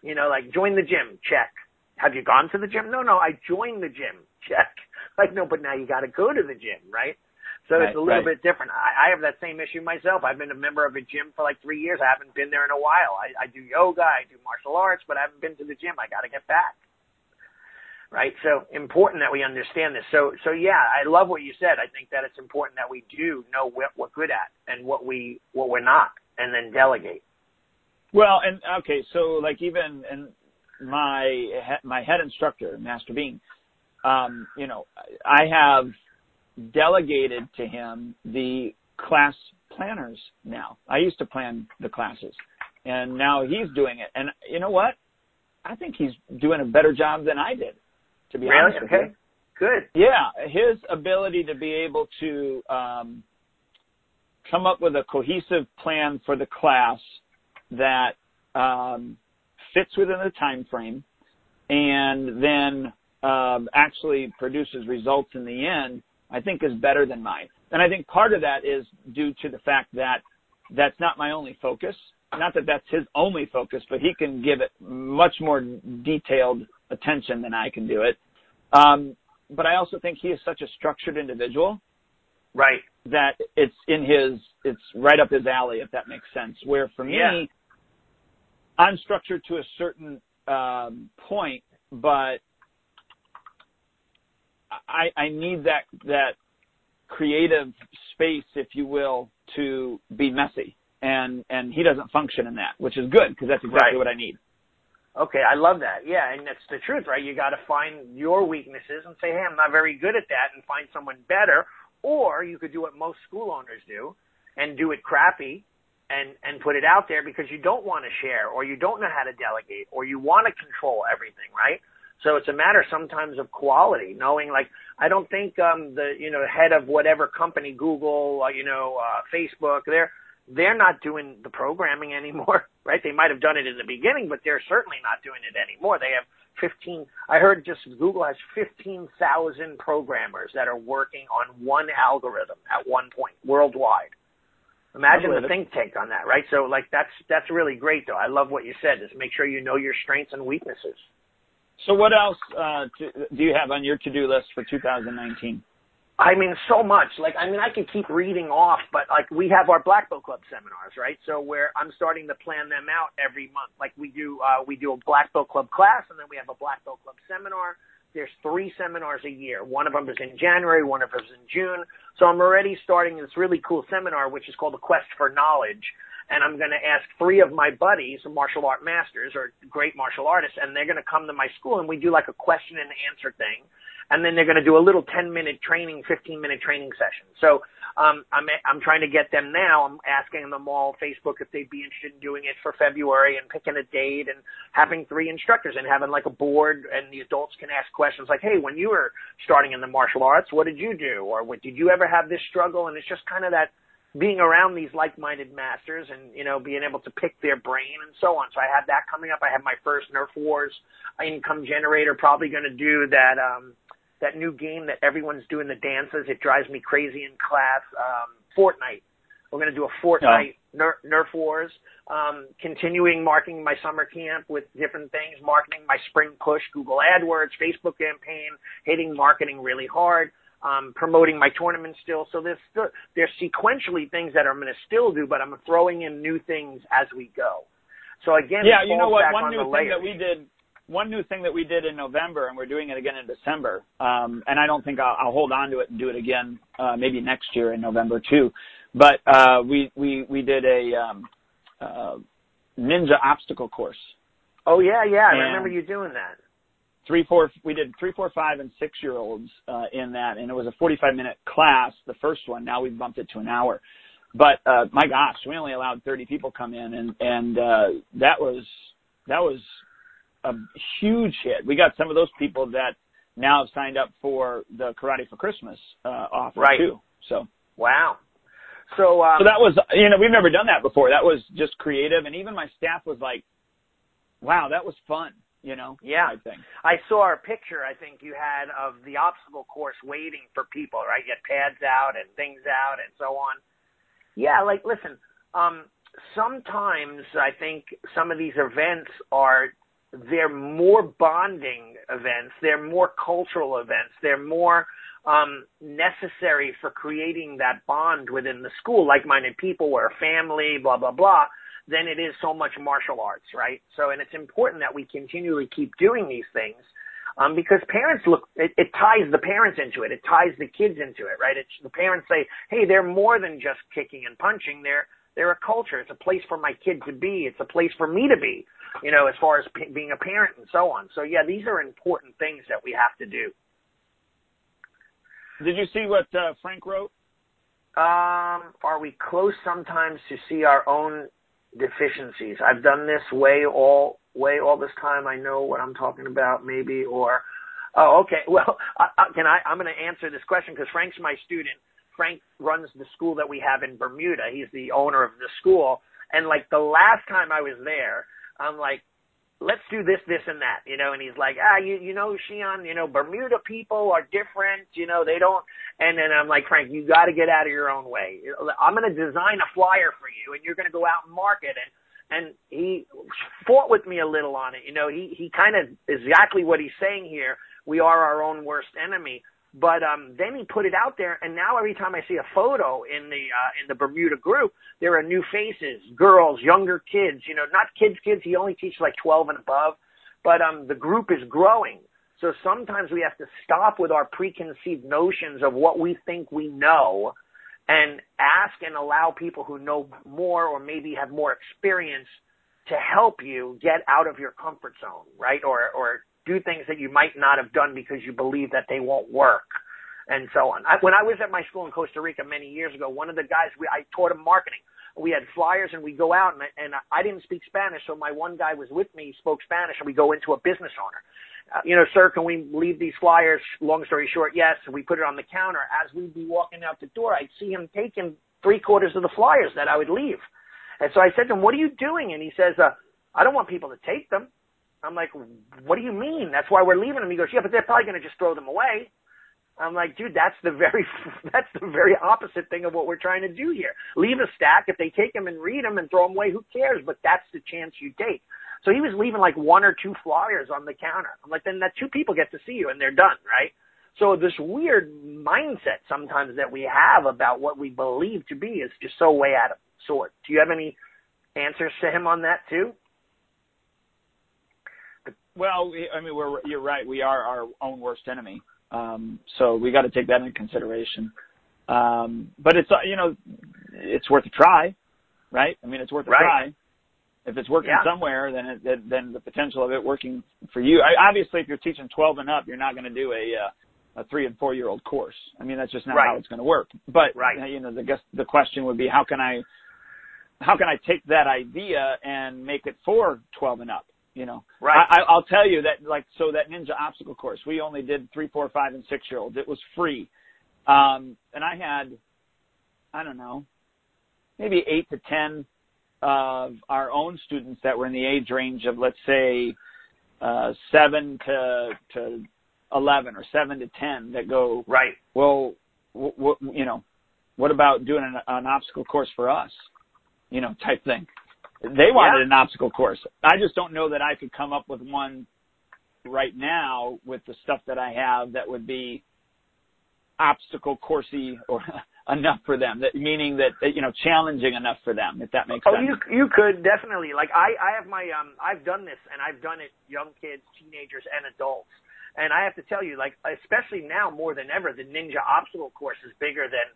You know, like join the gym, check. Have you gone to the gym? No, no, I joined the gym, check. Like, no, but now you got to go to the gym, right? So right, it's a little right. bit different. I, I have that same issue myself. I've been a member of a gym for like three years. I haven't been there in a while. I, I do yoga, I do martial arts, but I haven't been to the gym. I got to get back. Right. So important that we understand this. So, so yeah, I love what you said. I think that it's important that we do know what we're good at and what we, what we're not and then delegate. Well, and okay, so like even and my my head instructor, Master Bean, um, you know, I have delegated to him the class planners now. I used to plan the classes, and now he's doing it. And you know what? I think he's doing a better job than I did. To be really? honest with okay. you. Good. Yeah, his ability to be able to um, come up with a cohesive plan for the class that um, fits within the time frame and then um, actually produces results in the end, I think is better than mine. And I think part of that is due to the fact that that's not my only focus. Not that that's his only focus, but he can give it much more detailed attention than I can do it. Um, but I also think he is such a structured individual Right. that it's in his it's right up his alley if that makes sense where for me Yeah. I'm structured to a certain um point but i i need that that creative space, if you will, to be messy. And and he doesn't function in that, which is good because that's exactly Right. what I need. Okay, I love that. Yeah, and that's the truth, right? You got to find your weaknesses and say, "Hey, I'm not very good at that," and find someone better. Or you could do what most school owners do and do it crappy and and put it out there because you don't want to share or you don't know how to delegate or you want to control everything, right? So it's a matter sometimes of quality, knowing like I don't think um the you know head of whatever company, Google, uh, you know, uh, Facebook, they're they're not doing the programming anymore, right? They might have done it in the beginning, but they're certainly not doing it anymore. They have 15, I heard just Google has 15,000 programmers that are working on one algorithm at one point worldwide. Imagine the think tank on that, right? So like that's, that's really great though. I love what you said is make sure you know your strengths and weaknesses. So what else uh, to, do you have on your to-do list for 2019? I mean, so much. Like, I mean, I could keep reading off, but like, we have our Black Belt Club seminars, right? So where I'm starting to plan them out every month. Like we do, uh, we do a Black Belt Club class, and then we have a Black Belt Club seminar. There's three seminars a year. One of them is in January, one of them is in June. So I'm already starting this really cool seminar, which is called the Quest for Knowledge. And I'm going to ask three of my buddies, martial art masters or great martial artists, and they're going to come to my school and we do like a question and answer thing and then they're going to do a little 10 minute training, 15 minute training session. So, um, I'm, I'm trying to get them now. I'm asking them all Facebook if they'd be interested in doing it for February and picking a date and having three instructors and having like a board and the adults can ask questions like, Hey, when you were starting in the martial arts, what did you do? Or what, did you ever have this struggle? And it's just kind of that being around these like-minded masters and, you know, being able to pick their brain and so on. So I have that coming up. I have my first Nerf Wars income generator, probably going to do that, um, that new game that everyone's doing the dances. It drives me crazy in class. Um, Fortnite. We're going to do a Fortnite Nerf, Nerf Wars. Um, continuing marketing my summer camp with different things, marketing my spring push, Google AdWords, Facebook campaign, hitting marketing really hard. Um, promoting my tournament still. So there's still, there's sequentially things that I'm going to still do, but I'm throwing in new things as we go. So again, Yeah, you know what? One on new thing that we did, one new thing that we did in November, and we're doing it again in December. Um, and I don't think I'll, I'll hold on to it and do it again, uh, maybe next year in November too. But uh, we we we did a um, uh, ninja obstacle course. Oh yeah, yeah, I And- remember you doing that. Three, four, we did three, four, five, and six year olds uh, in that, and it was a 45 minute class. The first one. Now we've bumped it to an hour. But uh, my gosh, we only allowed 30 people come in, and and uh, that was that was a huge hit. We got some of those people that now have signed up for the Karate for Christmas uh, offer Right. too. So Wow. So, um, so that was you know we've never done that before. That was just creative, and even my staff was like, "Wow, that was fun." You know, Yeah. I saw a picture I think you had of the obstacle course waiting for people, right? You had pads out and things out and so on. Yeah, like listen, um sometimes I think some of these events are they're more bonding events, they're more cultural events, they're more um necessary for creating that bond within the school, like-minded people, we're a family, blah blah blah. than it is so much martial arts, right? So, and it's important that we continually keep doing these things, um, because parents look, it, it ties the parents into it. It ties the kids into it, right? It's the parents say, hey, they're more than just kicking and punching. They're, they're a culture. It's a place for my kid to be. It's a place for me to be, you know, as far as p- being a parent and so on. So yeah, these are important things that we have to do. Did you see what uh, Frank wrote? Um, are we close sometimes to see our own deficiencies? I've done this way all way all this time. I know what I'm talking about, maybe. Or, oh, okay. Well, I, I, can I? I'm going to answer this question because Frank's my student. Frank runs the school that we have in Bermuda. He's the owner of the school. And like the last time I was there, I'm like, let's do this, this, and that, you know. And he's like, ah, you, you know, Shihan, you know, Bermuda people are different, you know, they don't. And then I'm like, Frank, you got to get out of your own way. I'm going to design a flyer for you, and you're going to go out and market it. And he fought with me a little on it, you know. He he kind of exactly what he's saying here. We are our own worst enemy. But um, then he put it out there, and now every time I see a photo in the uh, in the Bermuda group, there are new faces, girls, younger kids. You know, not kids, kids. He only teaches like 12 and above, but um, the group is growing. So sometimes we have to stop with our preconceived notions of what we think we know and ask and allow people who know more or maybe have more experience to help you get out of your comfort zone, right? Or, or do things that you might not have done because you believe that they won't work and so on. I, when I was at my school in Costa Rica many years ago, one of the guys, we, I taught him marketing. We had flyers and we go out and, and I didn't speak Spanish, so my one guy was with me, spoke Spanish, and we go into a business owner. Uh, you know, sir, can we leave these flyers? Long story short, yes. We put it on the counter. As we'd be walking out the door, I'd see him taking three quarters of the flyers that I would leave. And so I said to him, what are you doing? And he says, uh, I don't want people to take them. I'm like, what do you mean? That's why we're leaving them. He goes, yeah, but they're probably going to just throw them away. I'm like, dude, that's the very, that's the very opposite thing of what we're trying to do here. Leave a stack. If they take them and read them and throw them away, who cares? But that's the chance you take. So he was leaving like one or two flyers on the counter. I'm like, then that two people get to see you and they're done, right? So this weird mindset sometimes that we have about what we believe to be is just so way out of sort. Do you have any answers to him on that too? Well, I mean, we're you're right. We are our own worst enemy. Um, so we got to take that into consideration. Um, but it's you know, it's worth a try, right? I mean, it's worth a right. try. If it's working yeah. somewhere, then it, then the potential of it working for you. I, obviously, if you're teaching 12 and up, you're not going to do a uh, a three and four year old course. I mean, that's just not right. how it's going to work. But right. you know, the guess the question would be how can I how can I take that idea and make it for 12 and up? You know, right. I, I'll tell you that like so that ninja obstacle course we only did three, four, five, and six year olds. It was free, um, and I had I don't know maybe eight to ten of our own students that were in the age range of let's say uh, seven to to eleven or seven to ten that go right. Well, w- w- you know, what about doing an, an obstacle course for us? You know, type thing. They wanted yeah. an obstacle course. I just don't know that I could come up with one right now with the stuff that I have that would be obstacle coursey or enough for them. That meaning that you know challenging enough for them, if that makes oh, sense. Oh, you you could definitely like I I have my um I've done this and I've done it young kids, teenagers, and adults. And I have to tell you, like especially now more than ever, the ninja obstacle course is bigger than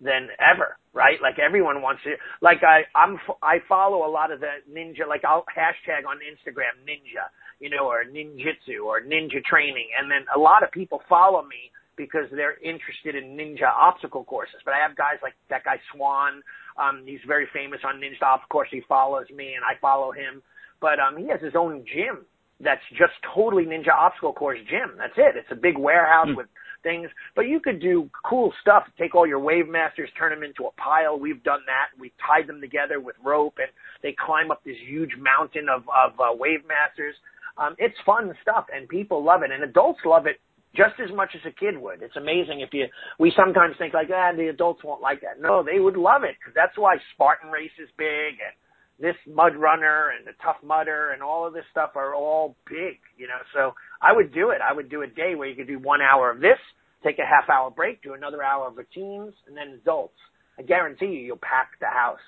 than ever, right? Like everyone wants to. Like I I'm I follow a lot of the ninja. Like I'll hashtag on Instagram ninja, you know, or ninjutsu or ninja training, and then a lot of people follow me because they're interested in ninja obstacle courses. But I have guys like that guy Swan. Um, he's very famous on ninja obstacle course. He follows me, and I follow him. But um, he has his own gym that's just totally ninja obstacle course gym. That's it. It's a big warehouse mm. with things. But you could do cool stuff. Take all your wave masters, turn them into a pile. We've done that. We've tied them together with rope, and they climb up this huge mountain of of uh, wave masters. Um, it's fun stuff, and people love it, and adults love it just as much as a kid would. It's amazing if you, we sometimes think like, ah, the adults won't like that. No, they would love it because that's why Spartan Race is big and this Mud Runner and the Tough Mudder and all of this stuff are all big, you know. So I would do it. I would do a day where you could do one hour of this, take a half hour break, do another hour of routines, and then adults. I guarantee you, you'll pack the house.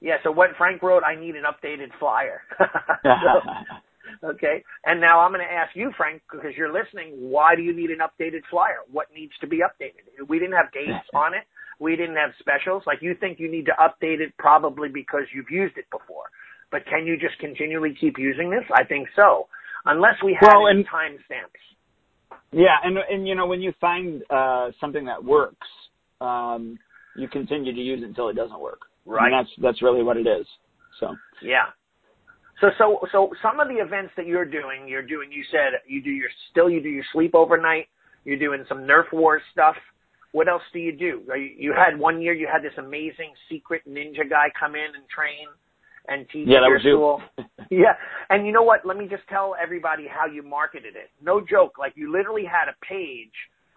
Yeah, so what Frank wrote, I need an updated flyer. so, Okay. And now I'm going to ask you, Frank, because you're listening, why do you need an updated flyer? What needs to be updated? We didn't have dates on it. We didn't have specials. Like you think you need to update it probably because you've used it before. But can you just continually keep using this? I think so. Unless we have well, and, timestamps. Yeah, and and you know when you find uh, something that works, um, you continue to use it until it doesn't work. Right. And that's that's really what it is. So. Yeah. So, so, so some of the events that you're doing, you're doing, you said you do your, still you do your sleep overnight. You're doing some Nerf Wars stuff. What else do you do? You, you had one year, you had this amazing secret ninja guy come in and train and teach yeah, that your was school. yeah. And you know what? Let me just tell everybody how you marketed it. No joke. Like you literally had a page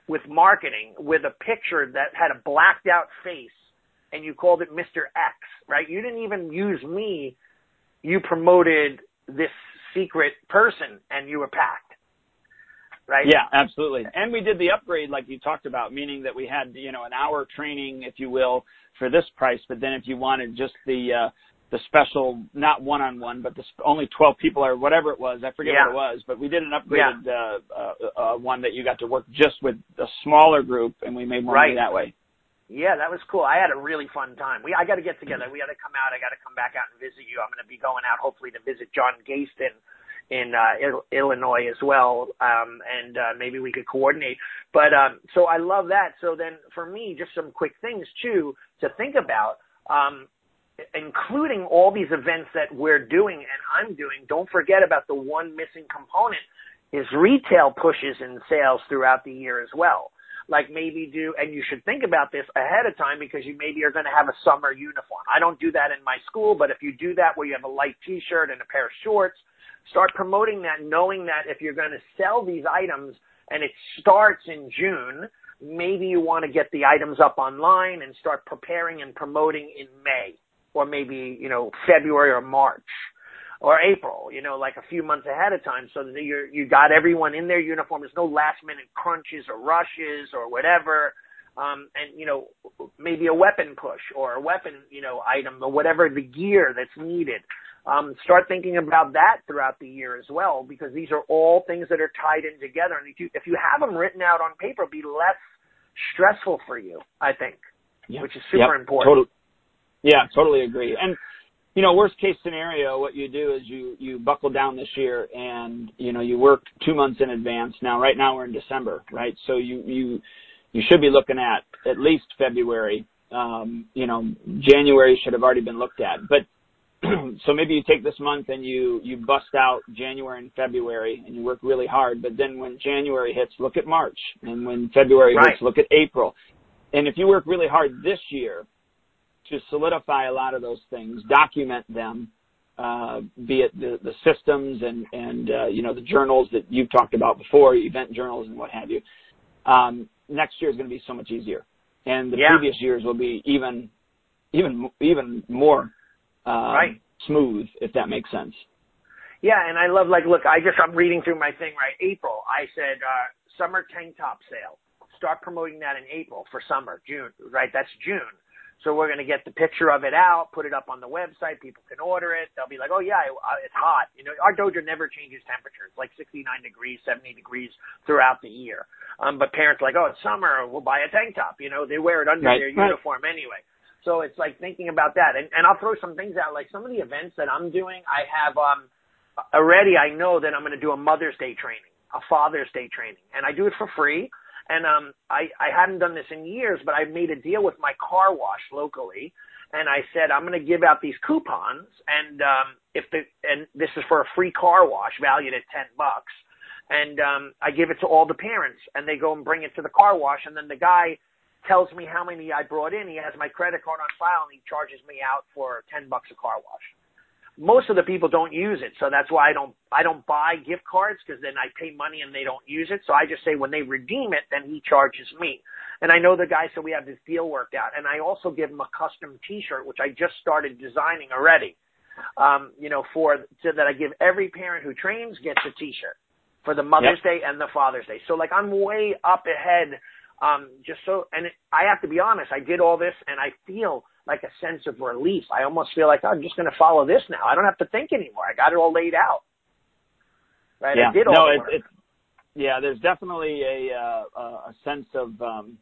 with marketing with a picture that had a blacked out face and you called it Mr. X, right? You didn't even use me you promoted this secret person and you were packed. Right? Yeah, absolutely. And we did the upgrade like you talked about, meaning that we had, you know, an hour training, if you will, for this price. But then if you wanted just the, uh, the special, not one on one, but the sp- only 12 people or whatever it was. I forget Yeah. what it was, but we did an upgraded uh, uh, uh, one that you got to work just with a smaller group, and we made more money that way. Yeah, that was cool. I had a really fun time. We I got to get together. We got to come out. I got to come back out and visit you. I'm going to be going out hopefully to visit John Gaston in uh, Il- Illinois as well, um, and uh, maybe we could coordinate. But um, so I love that. So then for me, just some quick things too to think about. Um, including all these events that we're doing and I'm doing, don't forget about the one missing component is retail pushes and sales throughout the year as well. Like maybe do, and you should think about this ahead of time because you maybe are going to have a summer uniform. I don't do that in my school, but if you do that where you have a light t-shirt and a pair of shorts, start promoting that knowing that if you're going to sell these items and it starts in June, maybe you want to get the items up online and start preparing and promoting in May or maybe, you know, February or March or April, you know, like a few months ahead of time so that you're, you got everyone in their uniform. There's no last minute crunches or rushes or whatever. Um, and, you know, maybe a weapon push or a weapon, you know, item or whatever the gear that's needed. Um, start thinking about that throughout the year as well, because these are all things that are tied in together. And if you, if you have them written out on paper, it'll be less stressful for you, I think, Yeah. which is super Yep, important. Total, yeah, totally agree. And you know, worst case scenario, what you do is you you buckle down this year, and you know you work two months in advance. Now, right now we're in December, right? So you you you should be looking at at least February. Um, you know, January should have already been looked at, but. so maybe you take this month and you you bust out January and February and you work really hard but then when January hits look at March and when February Right. hits look at April and if you work really hard this year to solidify a lot of those things, document them, uh, be it the, the systems and, and uh, you know, the journals that you've talked about before, event journals and what have you. Um, next year is going to be so much easier. And the Yeah. previous years will be even, even, even more, uh, Right. smooth, if that makes sense. Yeah, and I love like look, I just I'm reading through my thing right. April, I said uh summer tank top sale. Start promoting that in April for summer, June, right? That's June. So we're going to get the picture of it out, put it up on the website. People can order it. They'll be like, "Oh yeah, it's hot." You know, our dojo never changes temperature. It's like 69 degrees, 70 degrees throughout the year. Um, but parents are like, "Oh, it's summer. We'll buy a tank top." You know, they wear it under Right, their right. uniform anyway. So it's like thinking about that. And, and I'll throw some things out. Like some of the events that I'm doing, I have um, already. I know that I'm going to do a Mother's Day training, a Father's Day training, and I do it for free. And um, I, I hadn't done this in years, but I made a deal with my car wash locally, and I said I'm going to give out these coupons, and um, if the and this is for a free car wash valued at ten bucks, and um, I give it to all the parents, and they go and bring it to the car wash, and then the guy tells me how many I brought in. He has my credit card on file, and he charges me out for ten bucks a car wash most of the people don't use it, so that's why I don't I don't buy gift cards because then I pay money and they don't use it. So I just say when they redeem it, then he charges me. And I know the guy, so we have this deal worked out. And I also give him a custom T-shirt, which I just started designing already. Um, you know, for so that I give every parent who trains gets a T-shirt for the Mother's Day and the Father's Day. So like I'm way up ahead. Um, just so, and it, I have to be honest, I did all this and I feel like a sense of relief. I almost feel like oh, I'm just going to follow this now. I don't have to think anymore. I got it all laid out. Right? yeah. I did all no, the it, work. it's yeah. There's definitely a uh, a sense of um,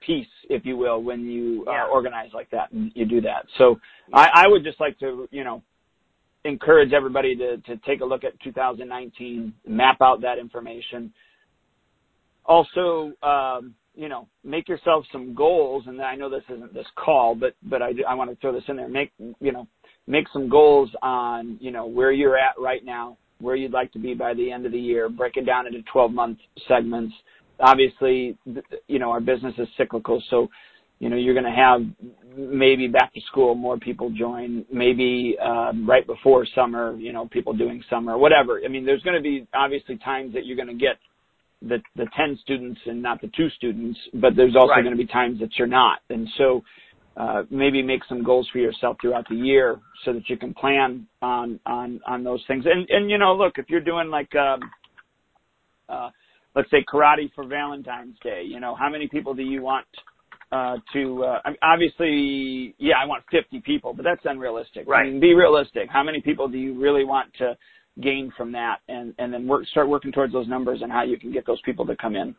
peace, if you will, when you Yeah. uh, organize like that and you do that. So I, I would just like to you know encourage everybody to to take a look at 2019, map out that information. Also, um, you know, make yourself some goals, and I know this isn't this call, but but I, I want to throw this in there. Make you know, make some goals on you know where you're at right now, where you'd like to be by the end of the year. Break it down into 12 month segments. Obviously, you know our business is cyclical, so you know you're going to have maybe back to school more people join, maybe um, right before summer, you know, people doing summer, whatever. I mean, there's going to be obviously times that you're going to get the the 10 students and not the two students, but there's also going to be times that you're not. And so uh, maybe make some goals for yourself throughout the year so that you can plan on on on those things. And and you know, look, if you're doing like um uh let's say karate for Valentine's Day, you know, how many people do you want uh, to uh, I mean, obviously, yeah, I want 50 people, but that's unrealistic. Right. I mean, be realistic. How many people do you really want to gain from that, and and then work start working towards those numbers and how you can get those people to come in.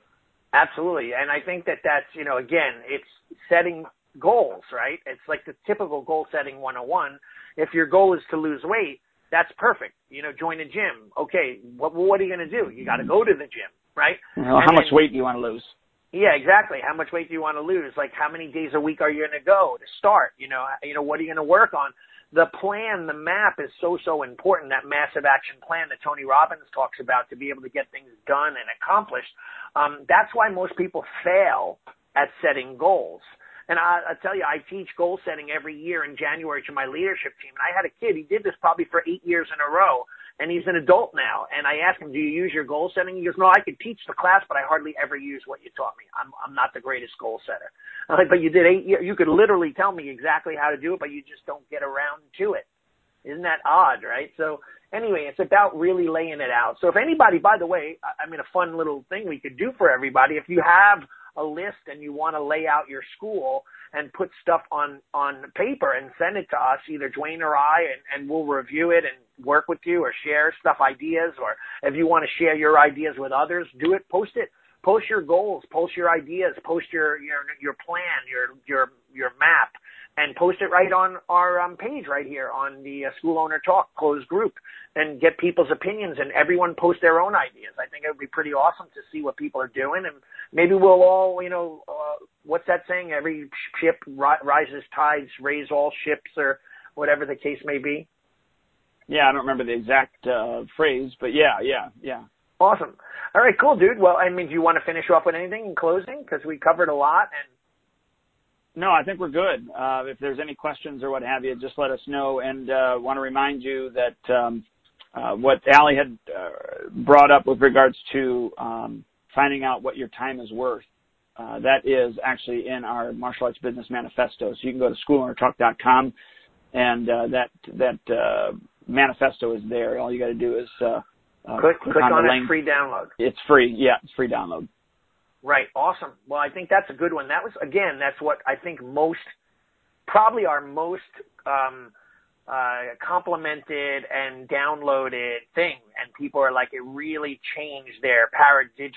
Absolutely, and I think that that's you know again, it's setting goals, right? It's like the typical goal setting 101. If your goal is to lose weight, that's perfect. You know, join a gym. Okay, what what are you going to do? You got to go to the gym, right? Well, how much weight do you want to lose? Yeah, exactly. How much weight do you want to lose? Like how many days a week are you going to go to start? You know, you know what are you going to work on? The plan, the map is so so important. That massive action plan that Tony Robbins talks about to be able to get things done and accomplished. Um, that's why most people fail at setting goals. And I, I tell you, I teach goal setting every year in January to my leadership team. And I had a kid, he did this probably for eight years in a row and he's an adult now. And I asked him, "Do you use your goal setting?" He goes, "No, I could teach the class, but I hardly ever use what you taught me. I'm I'm not the greatest goal setter." I'm like, "But you did eight. You could literally tell me exactly how to do it, but you just don't get around to it. Isn't that odd, right?" So anyway, it's about really laying it out. So if anybody, by the way, I mean, a fun little thing we could do for everybody, if you have a list and you want to lay out your school and put stuff on on paper and send it to us, either Duane or I, and, and we'll review it and work with you or share stuff ideas or if you want to share your ideas with others, do it, post it. Post your goals, post your ideas, post your your your plan, your your your map, and post it right on our um, page right here on the uh, School Owner Talk closed group, and get people's opinions. And everyone post their own ideas. I think it would be pretty awesome to see what people are doing, and maybe we'll all, you know, uh, what's that saying? Every ship ri- rises tides, raise all ships, or whatever the case may be. Yeah, I don't remember the exact uh, phrase, but yeah, yeah, yeah. Awesome. All right, cool, dude. Well, I mean, do you want to finish off with anything in closing? Because we covered a lot. And no, I think we're good. Uh, if there's any questions or what have you, just let us know. And uh, want to remind you that um, uh, what Allie had uh, brought up with regards to um, finding out what your time is worth. Uh, that is actually in our martial arts business manifesto. So you can go to schoolownertalk.com and uh, that that uh, manifesto is there. All you got to do is uh, uh, click, click, click on, on it. Free download. It's free. Yeah, it's free download. Right. Awesome. Well, I think that's a good one. That was again. That's what I think most, probably our most um, uh, complimented and downloaded thing, and people are like, it really changed their paradigm,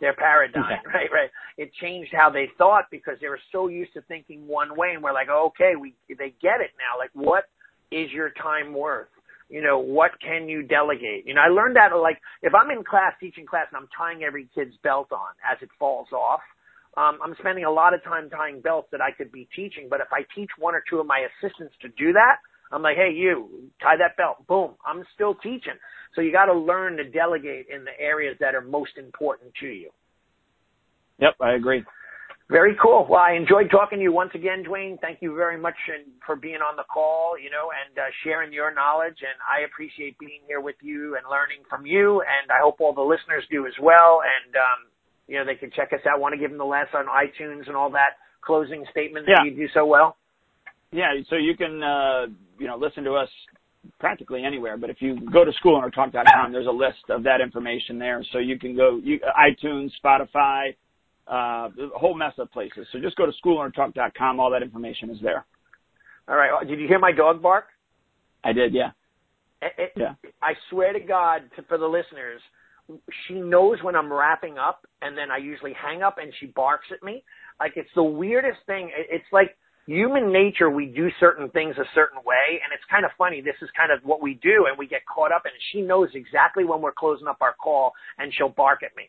their paradigm. Okay. Right. Right. It changed how they thought because they were so used to thinking one way, and we're like, okay, we they get it now. Like, what is your time worth? You know, what can you delegate? You know, I learned that like if I'm in class teaching class and I'm tying every kid's belt on as it falls off, um, I'm spending a lot of time tying belts that I could be teaching. But if I teach one or two of my assistants to do that, I'm like, hey, you tie that belt. Boom. I'm still teaching. So you got to learn to delegate in the areas that are most important to you. Yep, I agree. Very cool. Well, I enjoyed talking to you once again, Duane. Thank you very much for being on the call, you know, and uh, sharing your knowledge. And I appreciate being here with you and learning from you. And I hope all the listeners do as well. And, um, you know, they can check us out. Want to give them the last on iTunes and all that closing statement that yeah. you do so well? Yeah. So you can, uh, you know, listen to us practically anywhere. But if you go to schoolownertalk.com, there's a list of that information there. So you can go you, iTunes, Spotify, uh, a whole mess of places. So just go to schoolownertalk.com. All that information is there. All right. Did you hear my dog bark? I did. Yeah. It, it, yeah. I swear to God, to, for the listeners, she knows when I'm wrapping up, and then I usually hang up, and she barks at me. Like it's the weirdest thing. It, it's like human nature. We do certain things a certain way, and it's kind of funny. This is kind of what we do, and we get caught up, and she knows exactly when we're closing up our call, and she'll bark at me.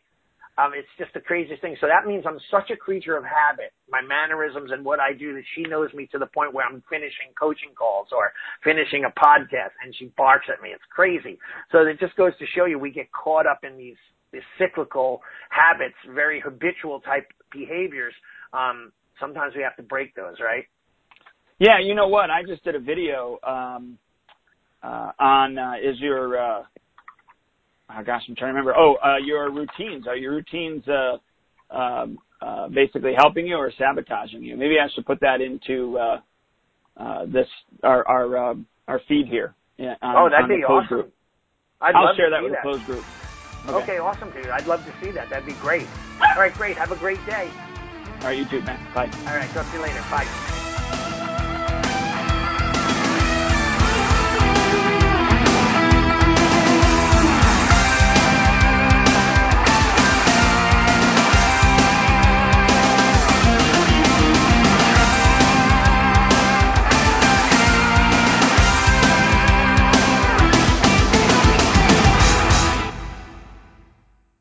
Um, it's just the craziest thing. So that means I'm such a creature of habit. My mannerisms and what I do that she knows me to the point where I'm finishing coaching calls or finishing a podcast and she barks at me. It's crazy. So it just goes to show you we get caught up in these, these cyclical habits, very habitual type behaviors. Um, sometimes we have to break those, right? Yeah, you know what? I just did a video um, uh, on uh, is your uh, oh gosh, I'm trying to remember. Oh, uh, your routines. Are your routines uh, um, uh, basically helping you or sabotaging you? Maybe I should put that into uh, uh, this our our um, our feed here. On, oh, that'd be awesome. Group. I'd I'll love share that with that. the closed group. Okay. okay, awesome, dude. I'd love to see that. That'd be great. All right, great. Have a great day. All right, you too, man. Bye. All right, talk to you later. Bye.